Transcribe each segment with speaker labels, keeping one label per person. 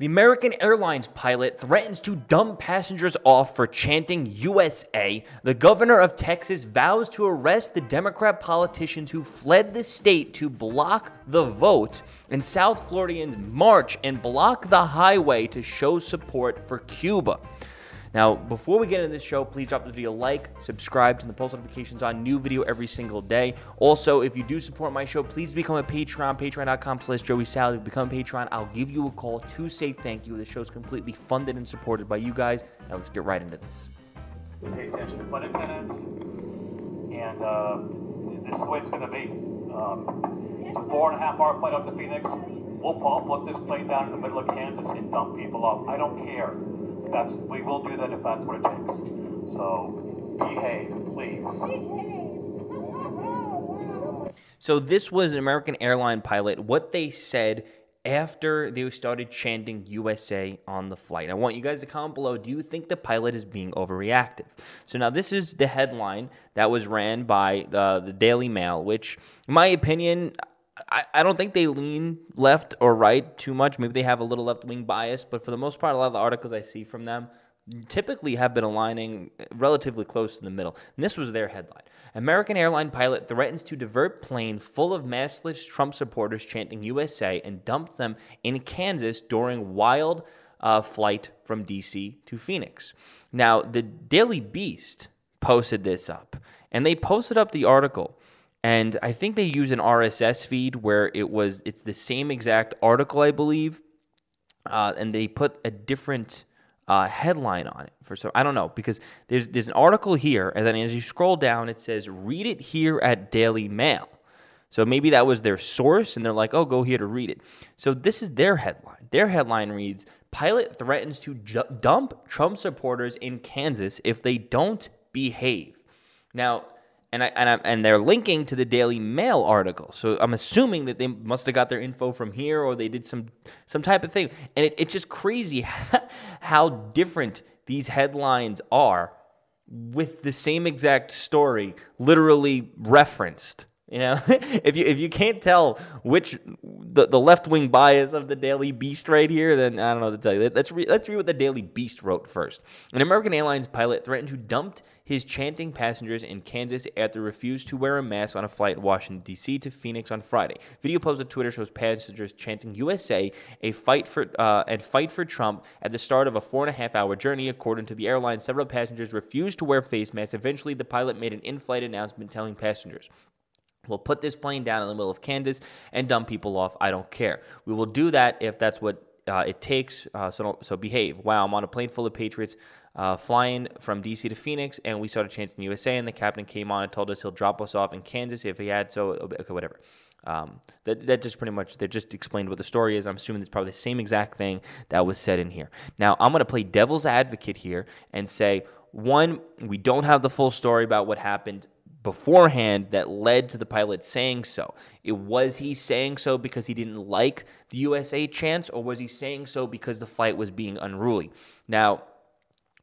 Speaker 1: The American Airlines pilot threatens to dump passengers off for chanting USA. The governor of Texas vows to arrest the Democrat politicians who fled the state to block the vote. And South Floridians march and block the highway to show support for Cuba. Now, before we get into this show, please drop this video a like, subscribe to the post notifications on new video every single day. Also, if you do support my show, please become a Patreon, patreon.com slash Joey Salads. Become a Patreon. I'll give you a call to say thank you. The show's completely funded and supported by you guys. Now let's get right into this.
Speaker 2: Pay attention to flight attendants, and uh, this is the way it's going to be. Um, it's a four and a half hour flight up to Phoenix. We'll Paul put this plane down in the middle of Kansas and dump people off. I don't care. That's we will do that if that's what it takes. So behave, please.
Speaker 1: So this was an American airline pilot. What they said after they started chanting USA on the flight. I want you guys to comment below. Do you think the pilot is being overreactive? So now this is the headline that was ran by uh, the Daily Mail, which, in my opinion, I, I don't think they lean left or right too much. Maybe they have a little left wing bias, but for the most part, a lot of the articles I see from them typically have been aligning relatively close to the middle. And this was their headline American airline pilot threatens to divert plane full of maskless Trump supporters chanting USA and dumps them in Kansas during wild uh, flight from DC to Phoenix. Now, the Daily Beast posted this up, and they posted up the article and I think they use an RSS feed where it was it's the same exact article, I believe, uh, and they put a different uh, headline on it for so I don't know because there's there's an article here, and then as you scroll down, it says read it here at Daily Mail. So maybe that was their source, and they're like, oh, go here to read it. So this is their headline. Their headline reads Pilot threatens to ju- dump Trump supporters in Kansas if they don't behave. Now, and I, and I, and they're linking to the Daily Mail article. So I'm assuming that they must have got their info from here, or they did some some type of thing. And it, it's just crazy how different these headlines are, with the same exact story literally referenced. You know, if you if you can't tell which the, the left wing bias of the Daily Beast right here, then I don't know what to tell you. Let's read let's read what the Daily Beast wrote first. An American Airlines pilot threatened to dump his chanting passengers in Kansas after refused to wear a mask on a flight in Washington D.C. to Phoenix on Friday. Video posted on Twitter shows passengers chanting USA, a fight for uh, and fight for Trump at the start of a four and a half hour journey. According to the airline, several passengers refused to wear face masks. Eventually, the pilot made an in-flight announcement telling passengers. We'll put this plane down in the middle of Kansas and dump people off. I don't care. We will do that if that's what uh, it takes. Uh, so so behave. Wow, I'm on a plane full of patriots. Uh, flying from DC to Phoenix, and we started chanting USA, and the captain came on and told us he'll drop us off in Kansas if he had so, okay, whatever. Um, that, that just pretty much, that just explained what the story is. I'm assuming it's probably the same exact thing that was said in here. Now, I'm going to play devil's advocate here and say, one, we don't have the full story about what happened beforehand that led to the pilot saying so. It was he saying so because he didn't like the USA chance, or was he saying so because the flight was being unruly? Now,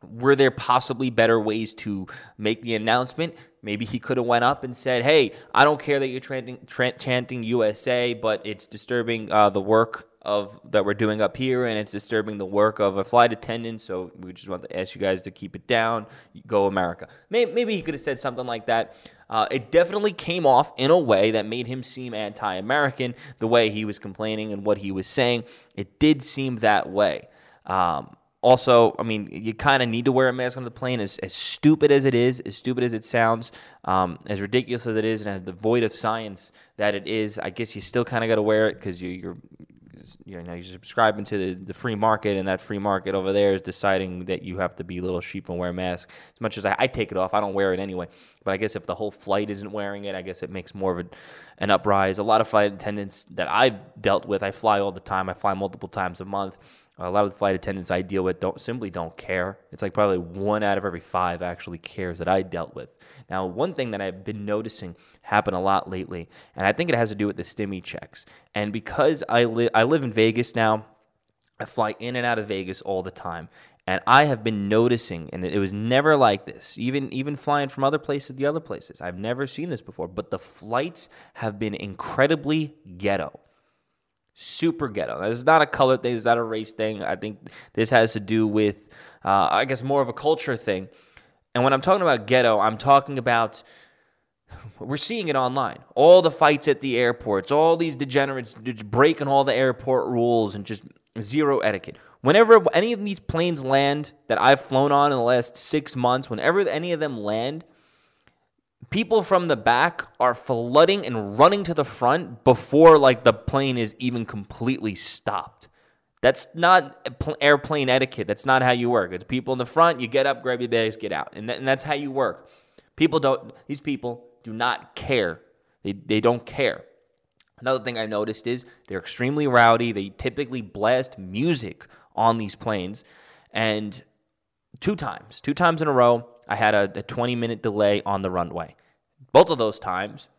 Speaker 1: were there possibly better ways to make the announcement? Maybe he could have went up and said, "Hey, I don't care that you're chanting, chanting USA, but it's disturbing uh, the work of that we're doing up here, and it's disturbing the work of a flight attendant. So we just want to ask you guys to keep it down. Go America. Maybe, he could have said something like that. Uh, it definitely came off in a way that made him seem anti-American. The way he was complaining and what he was saying, it did seem that way. Um, also, I mean, you kind of need to wear a mask on the plane. As, as stupid as it is, as stupid as it sounds, um, as ridiculous as it is, and as devoid of science that it is, I guess you still kind of got to wear it because you, you're you know you're subscribing to the, the free market and that free market over there is deciding that you have to be little sheep and wear a mask as much as I, I, take it off i don't wear it anyway. But i guess if the whole flight isn't wearing it i guess it makes more of a, an uprise. A lot of flight attendants that i've dealt with i fly all the time. I fly multiple times a month a lot of the flight attendants I deal with don't simply don't care. It's like probably one out of every five actually cares that I dealt with. Now, one thing that I've been noticing happen a lot lately, and I think it has to do with the stimmy checks. And because I live I live in Vegas now, I fly in and out of Vegas all the time. And I have been noticing, and it was never like this, even even flying from other places to the other places. I've never seen this before, but the flights have been incredibly ghetto super ghetto. It's not a color thing. It's not a race thing. I think this has to do with, uh, I guess, more of a culture thing. And when I'm talking about ghetto, I'm talking about we're seeing it online. All the fights at the airports, all these degenerates just breaking all the airport rules and just zero etiquette. Whenever any of these planes land that I've flown on in the last six months, whenever any of them land, people from the back are flooding and running to the front before like the plane is even completely stopped. That's not airplane etiquette. That's not how you work. It's people in the front, you get up, grab your bags, get out. And, and that's how you work. People don't, these people do not care. They, they don't care. Another thing I noticed is they're extremely rowdy. They typically blast music on these planes. And two times, two times in a row, I had a, a 20 minute delay on the runway. Both of those times,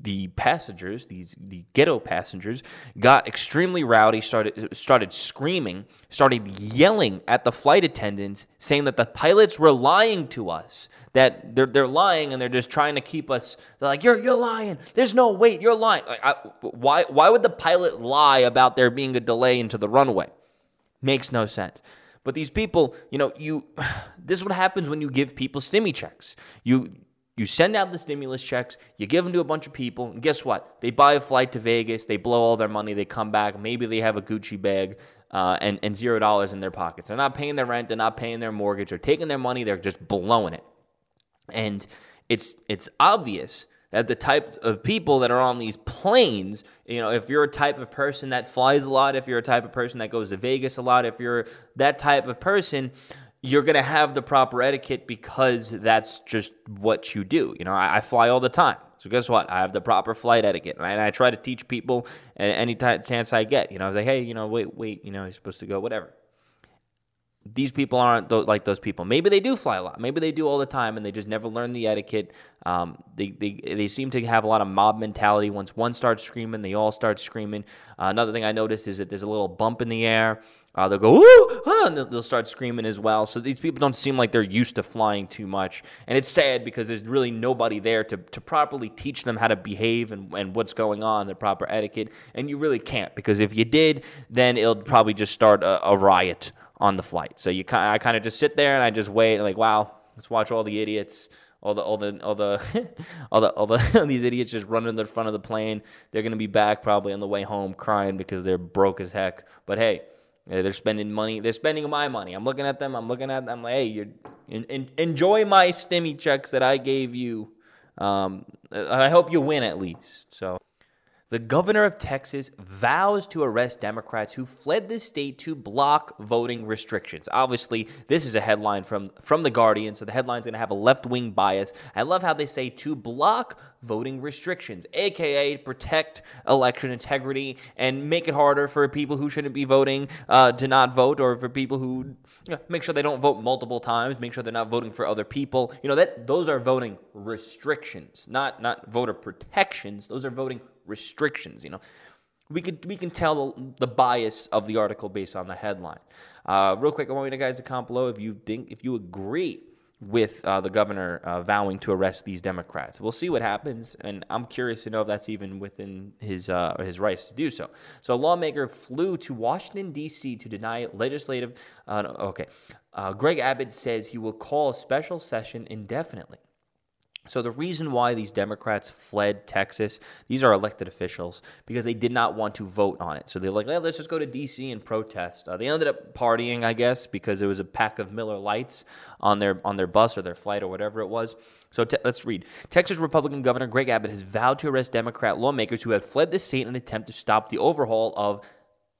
Speaker 1: the passengers, these the ghetto passengers, got extremely rowdy, started started screaming, started yelling at the flight attendants, saying that the pilots were lying to us, that they're they're lying and they're just trying to keep us. They're like, "You're you're lying. There's no wait. You're lying." Like, I, why why would the pilot lie about there being a delay into the runway? Makes no sense. But these people, you know, you this is what happens when you give people stimmy checks. You you send out the stimulus checks, you give them to a bunch of people, and guess what? They buy a flight to Vegas, they blow all their money, they come back, maybe they have a Gucci bag uh, and, and zero dollars in their pockets. They're not paying their rent, they're not paying their mortgage, they're taking their money, they're just blowing it. And it's it's obvious that the type of people that are on these planes, you know, if you're a type of person that flies a lot, if you're a type of person that goes to Vegas a lot, if you're that type of person, you're going to have the proper etiquette because that's just what you do. You know, I, I, fly all the time. So guess what? I have the proper flight etiquette, and I, and I try to teach people any t- chance I get. You know, I hey, you know, wait, wait, you know, you're supposed to go, whatever these people aren't th- like those people. Maybe they do fly a lot. Maybe they do all the time, and they just never learn the etiquette. Um, they, they they seem to have a lot of mob mentality. Once one starts screaming, they all start screaming. Uh, another thing I noticed is that there's a little bump in the air. Uh, they'll go ooh, ah, and they'll, they'll, start screaming as well. So these people don't seem like they're used to flying too much, and it's sad because there's really nobody there to, to properly teach them how to behave and, and what's going on, the proper etiquette. And you really can't because if you did, then it'll probably just start a, a riot on the flight. So you I kind of just sit there and I just wait and like, wow, let's watch all the idiots, all the all the all the all the all the these idiots just running in the front of the plane. They're gonna be back probably on the way home crying because they're broke as heck. But hey. They're spending money. They're spending my money. I'm looking at them. I'm looking at them. I'm like, hey, you're in, in, enjoy my stimmy checks that I gave you. Um, I hope you win at least. So the governor of Texas vows to arrest Democrats who fled the state to block voting restrictions. Obviously, this is a headline from, from The Guardian, so the headline's going to have a left wing bias. I love how they say to block voting restrictions, aka protect election integrity and make it harder for people who shouldn't be voting uh, to not vote, or for people who you know, make sure they don't vote multiple times, make sure they're not voting for other people. You know that those are voting restrictions, not not voter protections. Those are voting restrictions. You know, we could we can tell the, the bias of the article based on the headline. Uh, real quick, I want you guys to comment below if you think if you agree with uh, the governor uh, vowing to arrest these Democrats. We'll see what happens, and I'm curious to know if that's even within his uh, his rights to do so. So, a lawmaker flew to Washington D.C. to deny legislative. Uh, okay, uh, Greg Abbott says he will call a special session indefinitely. So, the reason why these Democrats fled Texas, these are elected officials, because they did not want to vote on it. So, they're like, let's just go to D.C. and protest. Uh, they ended up partying, I guess, because there was a pack of Miller Lites on their, on their bus or their flight or whatever it was. So, te- let's read. Texas Republican Governor Greg Abbott has vowed to arrest Democrat lawmakers who have fled the state in an attempt to stop the overhaul of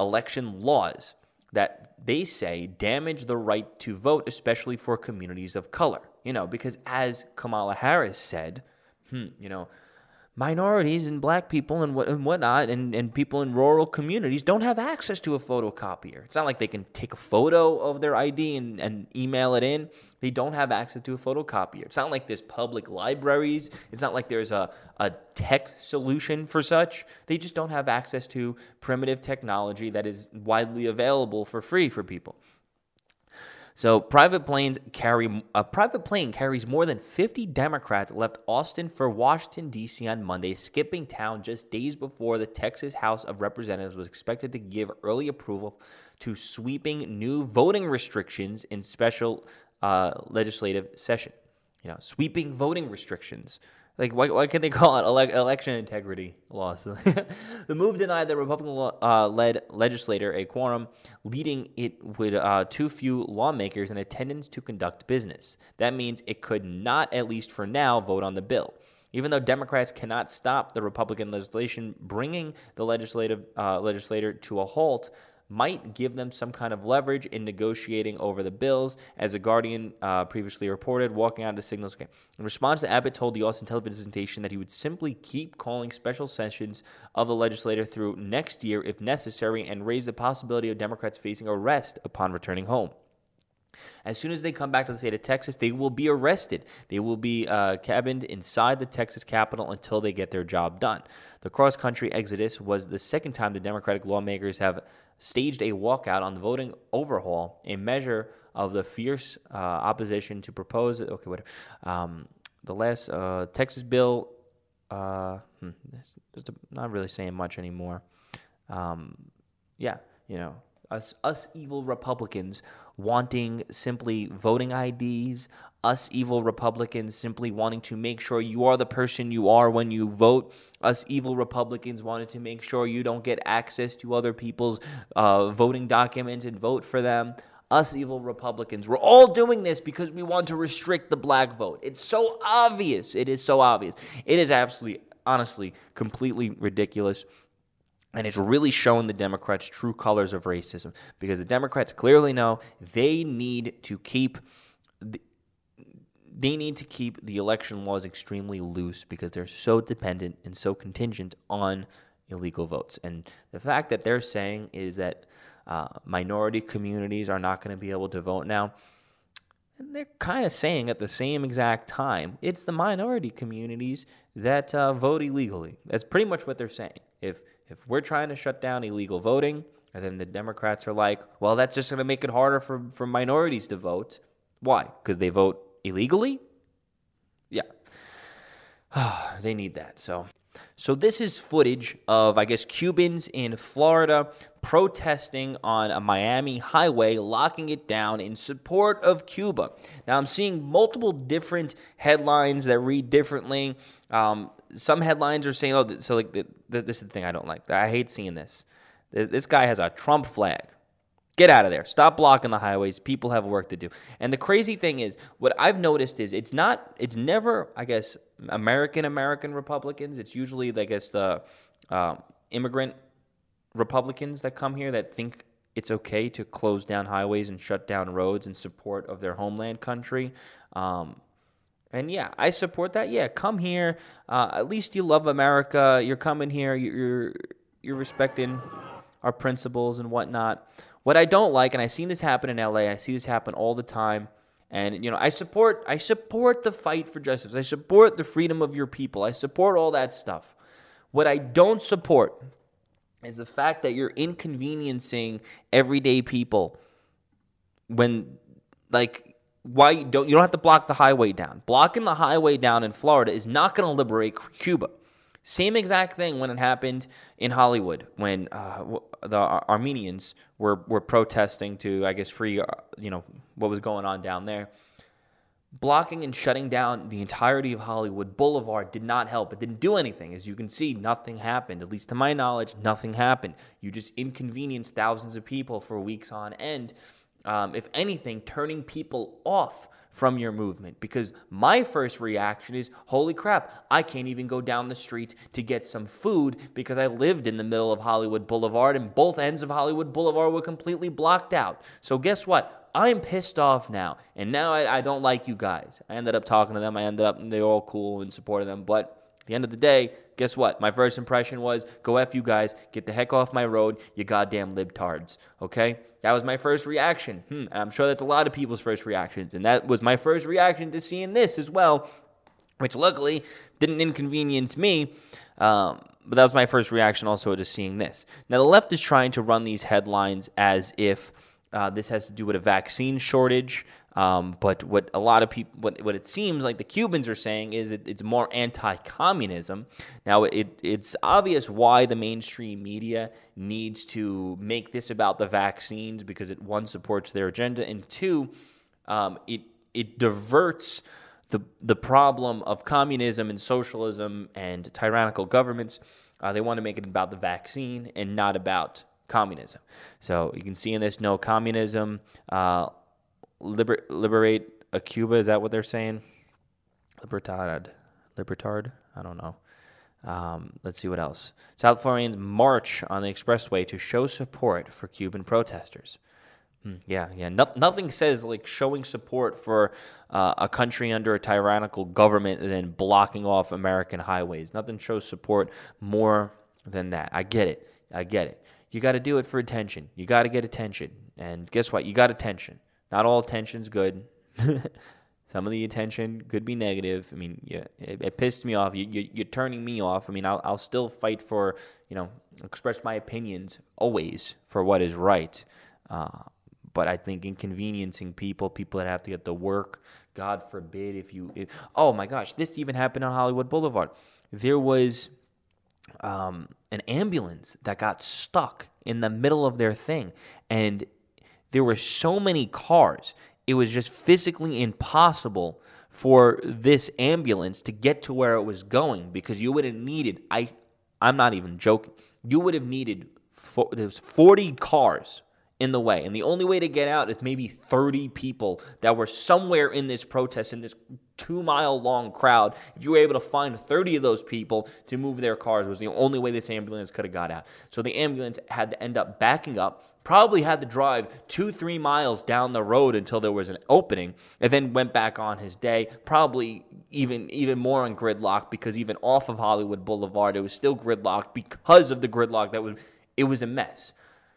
Speaker 1: election laws that they say damage the right to vote, especially for communities of color. You know, because as Kamala Harris said, hmm, you know, minorities and black people and, what, and whatnot and, and people in rural communities don't have access to a photocopier. It's not like they can take a photo of their ID and, and email it in. They don't have access to a photocopier. It's not like there's public libraries. It's not like there's a, a tech solution for such. They just don't have access to primitive technology that is widely available for free for people. So private planes carry a private plane carries more than 50 Democrats left Austin for Washington D.C. on Monday, skipping town just days before the Texas House of Representatives was expected to give early approval to sweeping new voting restrictions in special uh, legislative session. You know, sweeping voting restrictions. Like, why, why can't they call it ele- election integrity laws? the move denied the Republican uh, led legislator a quorum, leading it with uh, too few lawmakers in attendance to conduct business. That means it could not, at least for now, vote on the bill. Even though Democrats cannot stop the Republican legislation bringing the legislative uh, legislator to a halt, might give them some kind of leverage in negotiating over the bills, as The Guardian uh, previously reported, walking out of signals. Okay. In response, Abbott told the Austin television that he would simply keep calling special sessions of the legislature through next year if necessary and raise the possibility of Democrats facing arrest upon returning home. As soon as they come back to the state of Texas, they will be arrested. They will be uh, cabined inside the Texas Capitol until they get their job done. The cross country exodus was the second time the Democratic lawmakers have staged a walkout on the voting overhaul, a measure of the fierce uh, opposition to propose. Okay, whatever. Um, the last uh, Texas bill, uh, hmm, not really saying much anymore. Um, yeah, you know, us us evil Republicans wanting simply voting IDs, us evil Republicans simply wanting to make sure you are the person you are when you vote, us evil Republicans wanted to make sure you don't get access to other people's uh, voting documents and vote for them. Us evil Republicans, we're all doing this because we want to restrict the black vote. It's so obvious. It is so obvious. It is absolutely, honestly, completely ridiculous. And it's really showing the Democrats' true colors of racism because the Democrats clearly know they need to keep the, they need to keep the election laws extremely loose because they're so dependent and so contingent on illegal votes. And the fact that they're saying is that uh, minority communities are not going to be able to vote now. And they're kind of saying at the same exact time, it's the minority communities that uh, vote illegally. That's pretty much what they're saying. If if we're trying to shut down illegal voting, and then the Democrats are like, well, that's just going to make it harder for, for minorities to vote. Why? Because they vote illegally? Yeah. they need that. So. So this is footage of I guess Cubans in Florida protesting on a Miami highway, locking it down in support of Cuba. Now I'm seeing multiple different headlines that read differently. Um, some headlines are saying, "Oh, so like the, the, this is the thing I don't like. I hate seeing this. This, this guy has a Trump flag." Get out of there. Stop blocking the highways. People have work to do. And the crazy thing is, what I've noticed is it's not, it's never, I guess, American American Republicans. It's usually, I guess, the um, immigrant Republicans that come here that think it's okay to close down highways and shut down roads in support of their homeland country. Um, and yeah, I support that. Yeah, come here. Uh, at least you love America. You're coming here. You're you're respecting our principles and whatnot. What I don't like, and I've seen this happen in LA, I see this happen all the time. And you know, I support I support the fight for justice. I support the freedom of your people. I support all that stuff. What I don't support is the fact that you're inconveniencing everyday people when like why you don't you don't have to block the highway down. Blocking the highway down in Florida is not going to liberate Cuba. Same exact thing when it happened in Hollywood when uh, the Armenians were were protesting to, I guess, free, uh, you know, what was going on down there. Blocking and shutting down the entirety of Hollywood Boulevard did not help. It didn't do anything. As you can see, nothing happened. At least to my knowledge, nothing happened. You just inconvenienced thousands of people for weeks on end. Um, if anything, turning people off from your movement because my first reaction is holy crap, I can't even go down the street to get some food because I lived in the middle of Hollywood Boulevard and both ends of Hollywood Boulevard were completely blocked out. So, guess what? I'm pissed off now. And now I, I don't like you guys. I ended up talking to them. I ended up, they're all cool and supported them. But at the end of the day, guess what? My first impression was go F you guys, get the heck off my road, you goddamn libtards. Okay? That was my first reaction. Hmm, I'm sure that's a lot of people's first reactions. And that was my first reaction to seeing this as well, which luckily didn't inconvenience me. Um, but that was my first reaction also to seeing this. Now, the left is trying to run these headlines as if Uh, this has to do with a vaccine shortage. Um, but what a lot of people, what, what it seems like the Cubans are saying is it, it's more anti-communism. Now, it, it's obvious why the mainstream media needs to make this about the vaccines because it one supports their agenda, and two, um, it it diverts the the problem of communism and socialism and tyrannical governments. Uh, they want to make it about the vaccine and not about communism. So you can see in this no communism, uh, liber- liberate a Cuba. Is that what they're saying? Libertad, libertard. I don't know. Um, let's see what else. South Floridians march on the expressway to show support for Cuban protesters. Hmm, yeah, yeah. No, nothing says like showing support for uh, a country under a tyrannical government than blocking off American highways. Nothing shows support more than that. I get it. I get it. You got to do it for attention. You got to get attention. And guess what? You got attention. Not all attention's good. Some of the attention could be negative. I mean, yeah, it, it pissed me off. You, you, are turning me off. I mean, I'll, I'll still fight for, you know, express my opinions always for what is right. Uh, but I think inconveniencing people, people that have to get to work, God forbid if you, if, oh my gosh, this even happened on Hollywood Boulevard. There was um, an ambulance that got stuck in the middle of their thing. And there were so many cars, it was just physically impossible for this ambulance to get to where it was going because you would have needed, I, I'm not even joking, you would have needed, there was 40 cars in the way. And the only way to get out is maybe 30 people that were somewhere in this protest, in this two mile long crowd. If you were able to find 30 of those people to move their cars, was the only way this ambulance could have got out. So the ambulance had to end up backing up, probably had to drive two, three miles down the road until there was an opening, and then went back on his day, probably even even more on gridlock because even off of Hollywood Boulevard, it was still gridlocked because of the gridlock that was it was a mess.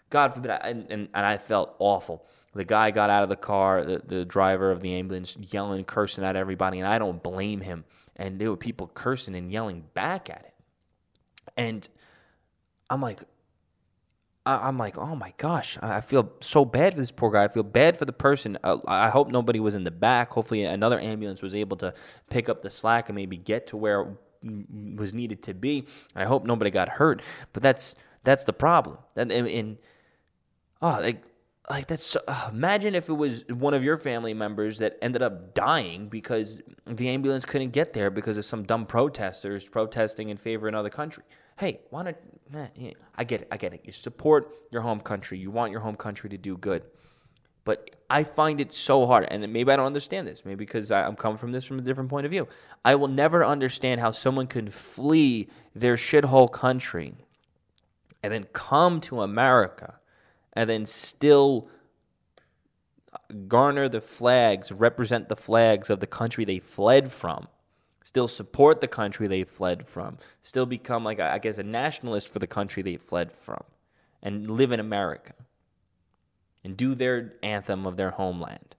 Speaker 1: God forbid, and, and, and I felt awful. The guy got out of the car, the, the driver of the ambulance, yelling, cursing at everybody, and I don't blame him. And there were people cursing and yelling back at him. And I'm like, I'm like, oh my gosh, I feel so bad for this poor guy. I feel bad for the person. Uh, I hope nobody was in the back. Hopefully, another ambulance was able to pick up the slack and maybe get to where it was needed to be. I hope nobody got hurt. But that's that's the problem. And, and oh, like like that's uh, imagine if it was one of your family members that ended up dying because the ambulance couldn't get there because of some dumb protesters protesting in favor of another country. Hey, why not? Eh, I get it. I get it. You support your home country. You want your home country to do good. But I find it so hard, and maybe I don't understand this, maybe because I'm coming from this from a different point of view. I will never understand how someone can flee their shithole country and then come to America and then still garner the flags, represent the flags of the country they fled from, still support the country they fled from, still become like I guess a nationalist for the country they fled from, and live in America and do their anthem of their homeland.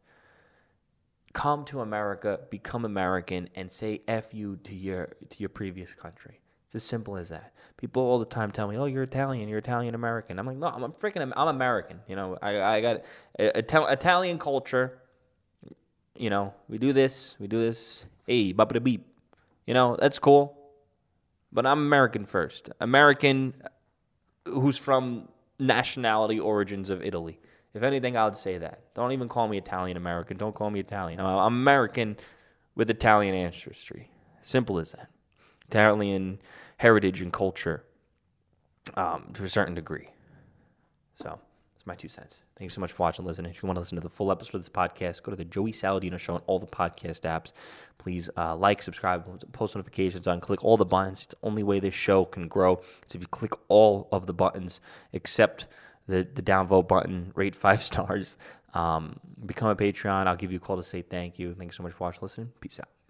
Speaker 1: Come to America, become American, and say "f you" to your to your previous country. It's as simple as that. People all the time tell me, "Oh, you're Italian. You're Italian American." I'm like, "No, I'm freaking. I'm American. You know, I I got Italian culture. You know, we do this. We do this. Hey, bop beep. You know, that's cool. But I'm American first. American, who's from nationality origins of Italy. If anything, I would say that. Don't even call me Italian American. Don't call me Italian. I'm American with Italian ancestry. Simple as that. Italian heritage and culture um, to a certain degree. So that's my two cents. Thank you so much for watching, listening. If you want to listen to the full episode of this podcast, go to the Joey Saladino Show on all the podcast apps. Please uh, like, subscribe, post notifications on, click all the buttons. It's the only way this show can grow. So if you click all of the buttons except the, the downvote button, rate five stars, um, become a Patreon. I'll give you a call to say thank you. Thank you so much for watching, listening. Peace out.